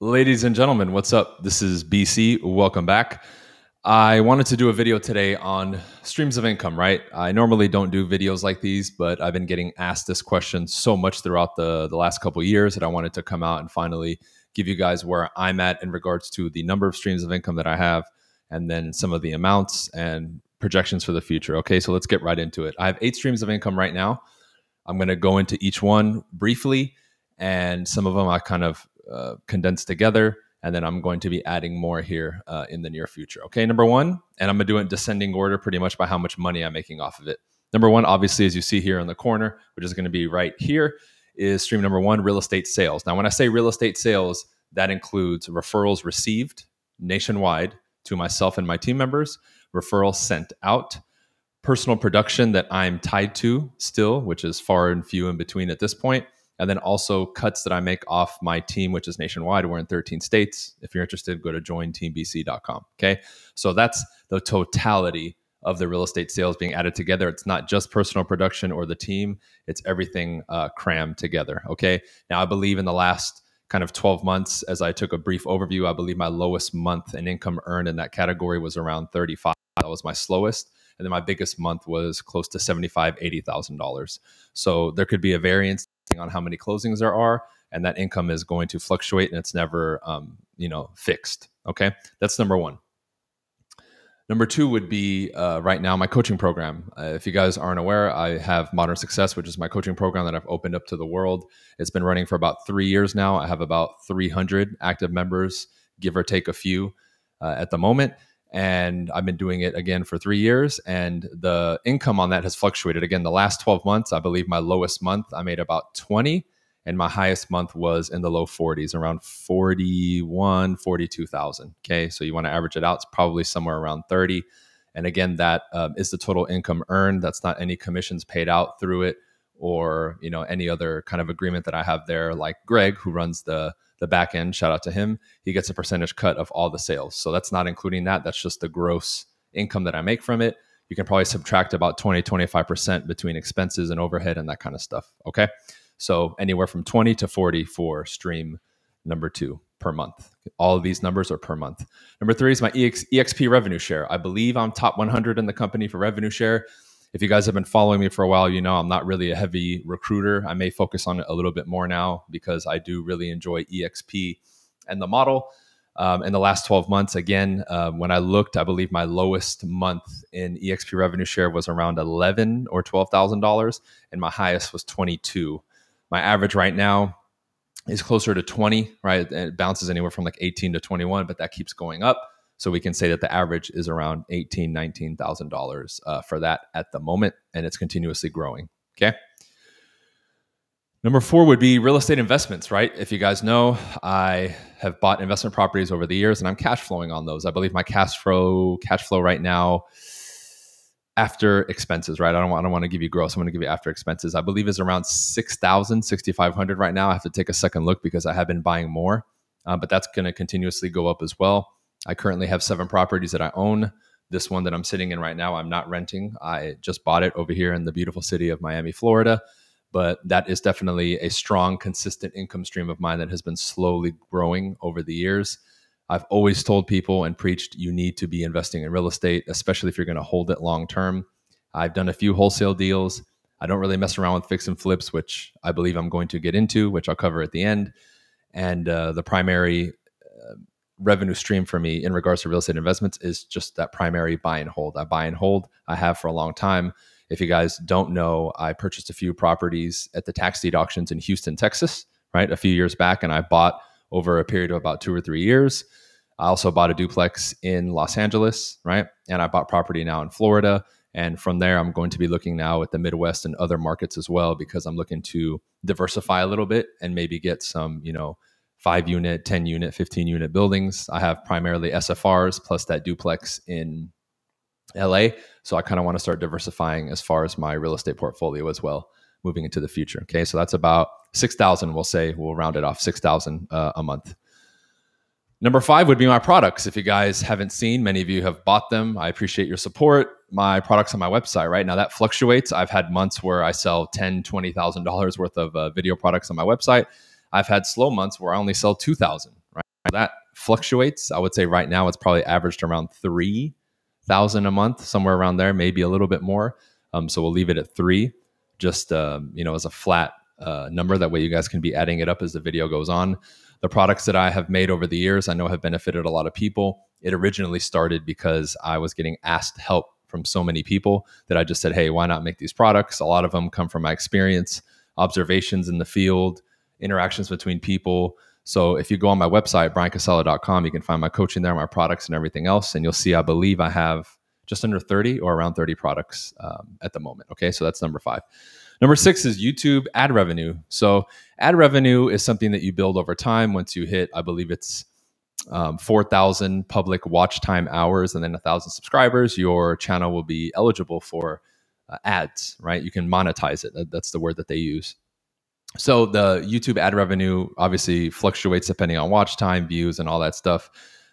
Ladies and gentlemen, what's up? This is BC. Welcome back. I wanted to do a video today on streams of income, right? I normally don't do videos like these, but I've been getting asked this question so much throughout the, the last couple years that I wanted to come out and finally give you guys where I'm at in regards to the number of streams of income that I have and then some of the amounts and projections for the future. Okay, so let's get right into it. I have eight streams of income right now. I'm going to go into each one briefly, and some of them I kind of uh, condensed together. And then I'm going to be adding more here uh, in the near future. Okay, number one, and I'm gonna do it in descending order pretty much by how much money I'm making off of it. Number one, obviously, as you see here in the corner, which is gonna be right here, is stream number one real estate sales. Now, when I say real estate sales, that includes referrals received nationwide to myself and my team members, referrals sent out, personal production that I'm tied to still, which is far and few in between at this point, and then also cuts that I make off my team, which is nationwide. We're in 13 states. If you're interested, go to jointeambc.com. Okay. So that's the totality of the real estate sales being added together. It's not just personal production or the team, it's everything uh, crammed together. Okay. Now, I believe in the last kind of 12 months, as I took a brief overview, I believe my lowest month in income earned in that category was around 35. That was my slowest and then my biggest month was close to seventy-five, eighty thousand dollars. So there could be a variance on how many closings there are, and that income is going to fluctuate, and it's never, um, you know, fixed. Okay, that's number one. Number two would be uh, right now my coaching program. Uh, if you guys aren't aware, I have Modern Success, which is my coaching program that I've opened up to the world. It's been running for about three years now. I have about 300 active members, give or take a few uh, at the moment and I've been doing it again for three years. And the income on that has fluctuated. Again, the last 12 months, I believe my lowest month, I made about 20, and my highest month was in the low 40s, around 41, 42,000. Okay. So you want to average it out, it's probably somewhere around 30. And again, that um, is the total income earned. That's not any commissions paid out through it or you know any other kind of agreement that I have there. Like Greg, who runs the the back end, shout out to him. He gets a percentage cut of all the sales. So that's not including that. That's just the gross income that I make from it. You can probably subtract about 20, 25% between expenses and overhead and that kind of stuff. Okay. So anywhere from 20 to 40 for stream number two per month. All of these numbers are per month. Number three is my EX, EXP revenue share. I believe I'm top 100 in the company for revenue share if you guys have been following me for a while, you know I'm not really a heavy recruiter. I may focus on it a little bit more now because I do really enjoy EXP and the model. Um, in the last 12 months, again, uh, when I looked, I believe my lowest month in EXP revenue share was around 11 or 12 thousand dollars, and my highest was 22. My average right now is closer to 20. Right, it bounces anywhere from like 18 to 21, but that keeps going up. So we can say that the average is around eighteen, nineteen thousand uh, dollars for that at the moment, and it's continuously growing. Okay. Number four would be real estate investments, right? If you guys know, I have bought investment properties over the years, and I'm cash flowing on those. I believe my cash flow cash flow right now after expenses, right? I don't want, I don't want to give you gross. I'm going to give you after expenses. I believe is around 6,000, 6,500 right now. I have to take a second look because I have been buying more, uh, but that's going to continuously go up as well. I currently have seven properties that I own. This one that I'm sitting in right now, I'm not renting. I just bought it over here in the beautiful city of Miami, Florida. But that is definitely a strong, consistent income stream of mine that has been slowly growing over the years. I've always told people and preached you need to be investing in real estate, especially if you're going to hold it long term. I've done a few wholesale deals. I don't really mess around with fix and flips, which I believe I'm going to get into, which I'll cover at the end. And uh, the primary revenue stream for me in regards to real estate investments is just that primary buy and hold. I buy and hold. I have for a long time. If you guys don't know, I purchased a few properties at the tax deed auctions in Houston, Texas, right, a few years back, and I bought over a period of about two or three years. I also bought a duplex in Los Angeles, right, and I bought property now in Florida. And from there, I'm going to be looking now at the Midwest and other markets as well because I'm looking to diversify a little bit and maybe get some, you know, five unit, 10 unit, 15 unit buildings. I have primarily SFRs plus that duplex in LA. So I kind of want to start diversifying as far as my real estate portfolio as well moving into the future. Okay. So that's about 6,000, we'll say, we'll round it off 6,000 uh, a month. Number five would be my products. If you guys haven't seen, many of you have bought them. I appreciate your support. My products on my website, right now that fluctuates. I've had months where I sell ten, twenty thousand dollars worth of uh, video products on my website. I've had slow months where I only sell 2000, right? That fluctuates. I would say right now it's probably averaged around three thousand a month, somewhere around there, maybe a little bit more. Um, so we'll leave it at three, just um, you know, as a flat uh, number. That way, you guys can be adding it up as the video goes on. The products that I have made over the years, I know have benefited a lot of people. It originally started because I was getting asked help from so many people that I just said, "Hey, why not make these products?" A lot of them come from my experience, observations in the field, interactions between people. So if you go on my website, bryancasella.com, you can find my coaching there, my products, and everything else. And you'll see, I believe I have just under 30 or around 30 products um, at the moment. Okay, so that's number five. Number six is YouTube ad revenue. So ad revenue is something that you build over time. Once you hit, I believe it's um, 4,000 public watch time hours and then 1,000 subscribers, your channel will be eligible for uh, ads, right? You can monetize it. That's the word that they use. So the YouTube ad revenue obviously fluctuates depending on watch time, views, and all that stuff.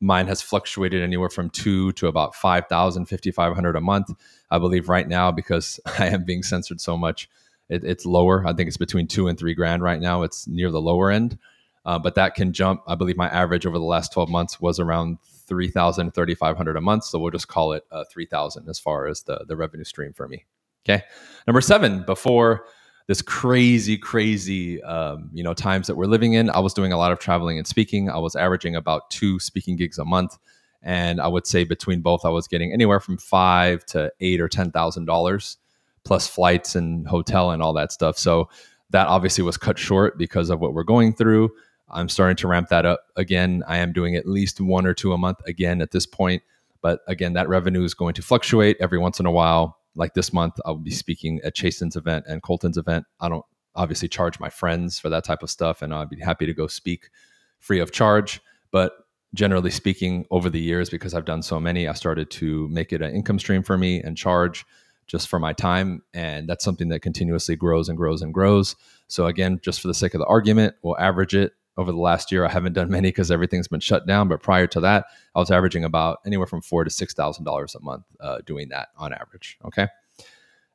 Mine has fluctuated anywhere from two to about 5,000, 5,500 a month. I believe right now, because I am being censored so much, it, it's lower. I think it's between two and three grand right now. It's near the lower end, uh, but that can jump. I believe my average over the last 12 months was around 3,000, 3,500 a month. So we'll just call it uh, 3,000 as far as the, the revenue stream for me. Okay. Number seven, before this crazy, crazy, um, you know, times that we're living in. I was doing a lot of traveling and speaking. I was averaging about two speaking gigs a month, and I would say between both, I was getting anywhere from five to eight or ten thousand dollars, plus flights and hotel and all that stuff. So that obviously was cut short because of what we're going through. I'm starting to ramp that up again. I am doing at least one or two a month again at this point. But again, that revenue is going to fluctuate every once in a while like this month, I'll be speaking at Chasen's event and Colton's event. I don't obviously charge my friends for that type of stuff, and I'd be happy to go speak free of charge. But generally speaking, over the years, because I've done so many, I started to make it an income stream for me and charge just for my time. And that's something that continuously grows and grows and grows. So, again, just for the sake of the argument, we'll average it over the last year. I haven't done many because everything's been shut down. But prior to that, I was averaging about anywhere from four to six thousand dollars a month uh, doing that on average. Okay.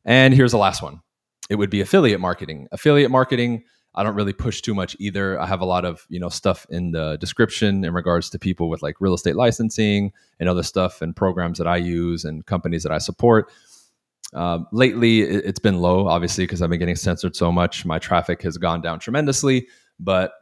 And here's the last one. It would be affiliate marketing. Affiliate marketing. I don't really push too much either. I have a lot of you know stuff in the description in regards to people with like real estate licensing and other stuff and programs that I use and companies that I support. Um, lately, it's been low, obviously, because I've been getting censored so much. My traffic has gone down tremendously, but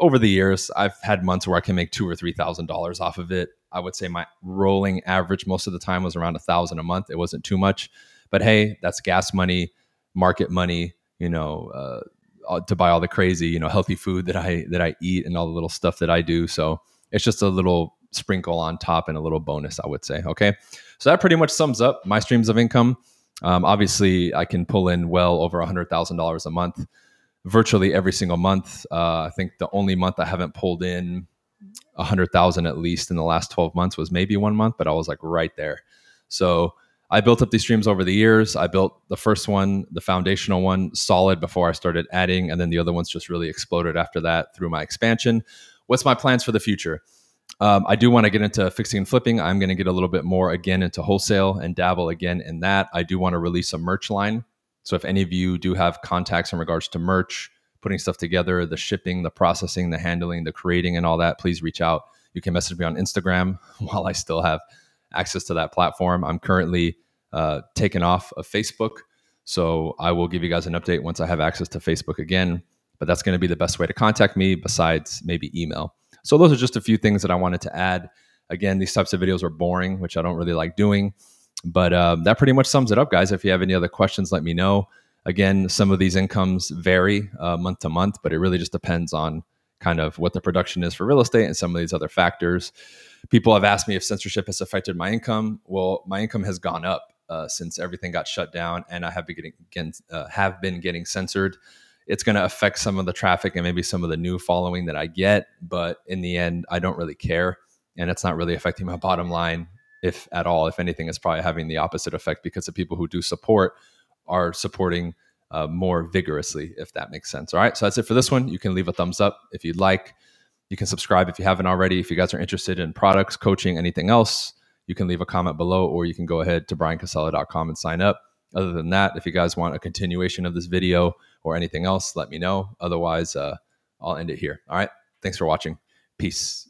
over the years, I've had months where I can make two or three thousand dollars off of it. I would say my rolling average most of the time was around a thousand a month. It wasn't too much, but hey, that's gas money, market money. You know, uh, to buy all the crazy, you know, healthy food that I that I eat and all the little stuff that I do. So it's just a little sprinkle on top and a little bonus, I would say. Okay, so that pretty much sums up my streams of income. Um, obviously, I can pull in well over a hundred thousand dollars a month virtually every single month. Uh, I think the only month I haven't pulled in a hundred thousand at least in the last 12 months was maybe one month, but I was like right there. So I built up these streams over the years. I built the first one, the foundational one, solid before I started adding, and then the other ones just really exploded after that through my expansion. What's my plans for the future? Um, I do want to get into fixing and flipping. I'm going to get a little bit more again into wholesale and dabble again in that. I do want to release a merch line so if any of you do have contacts in regards to merch, putting stuff together, the shipping, the processing, the handling, the creating, and all that, please reach out. You can message me on Instagram while I still have access to that platform. I'm currently uh, taken off of Facebook. So I will give you guys an update once I have access to Facebook again. But that's going to be the best way to contact me besides maybe email. So those are just a few things that I wanted to add. Again, these types of videos are boring, which I don't really like doing. But um, that pretty much sums it up, guys. If you have any other questions, let me know. Again, some of these incomes vary uh, month to month, but it really just depends on kind of what the production is for real estate and some of these other factors. People have asked me if censorship has affected my income. Well, my income has gone up uh, since everything got shut down, and I have been getting, again, uh, have been getting censored. It's going to affect some of the traffic and maybe some of the new following that I get, but in the end, I don't really care, and it's not really affecting my bottom line if at all. If anything, it's probably having the opposite effect because the people who do support are supporting uh, more vigorously, if that makes sense. All right. So that's it for this one. You can leave a thumbs up if you'd like. You can subscribe if you haven't already. If you guys are interested in products, coaching, anything else, you can leave a comment below or you can go ahead to bryancasella.com and sign up. Other than that, if you guys want a continuation of this video or anything else, let me know. Otherwise, uh, I'll end it here. All right. Thanks for watching. Peace.